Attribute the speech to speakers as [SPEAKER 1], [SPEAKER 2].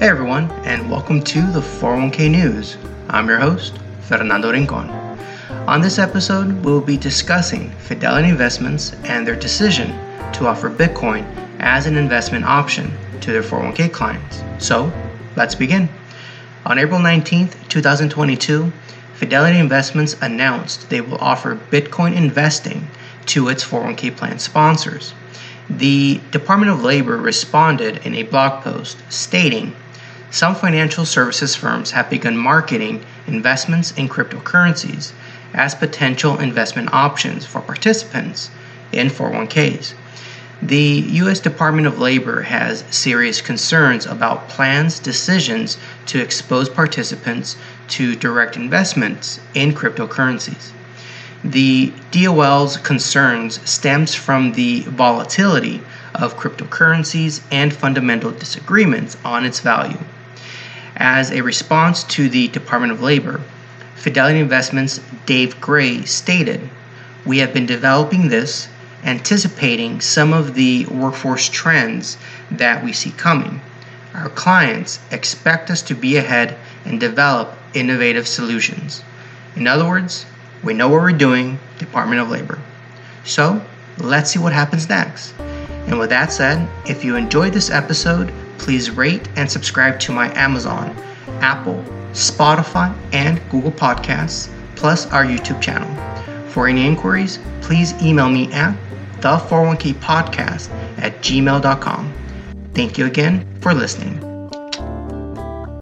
[SPEAKER 1] Hey everyone, and welcome to the 401k News. I'm your host, Fernando Rincon. On this episode, we will be discussing Fidelity Investments and their decision to offer Bitcoin as an investment option to their 401k clients. So, let's begin. On April 19th, 2022, Fidelity Investments announced they will offer Bitcoin investing to its 401k plan sponsors. The Department of Labor responded in a blog post stating some financial services firms have begun marketing investments in cryptocurrencies as potential investment options for participants in 401ks. The U.S. Department of Labor has serious concerns about plans' decisions to expose participants to direct investments in cryptocurrencies. The DOL's concerns stems from the volatility of cryptocurrencies and fundamental disagreements on its value. As a response to the Department of Labor, Fidelity Investments' Dave Gray stated, We have been developing this, anticipating some of the workforce trends that we see coming. Our clients expect us to be ahead and develop innovative solutions. In other words, we know what we're doing, Department of Labor. So, let's see what happens next. And with that said, if you enjoyed this episode, please rate and subscribe to my Amazon, Apple, Spotify, and Google Podcasts, plus our YouTube channel. For any inquiries, please email me at the 401k podcast at gmail.com. Thank you again for listening.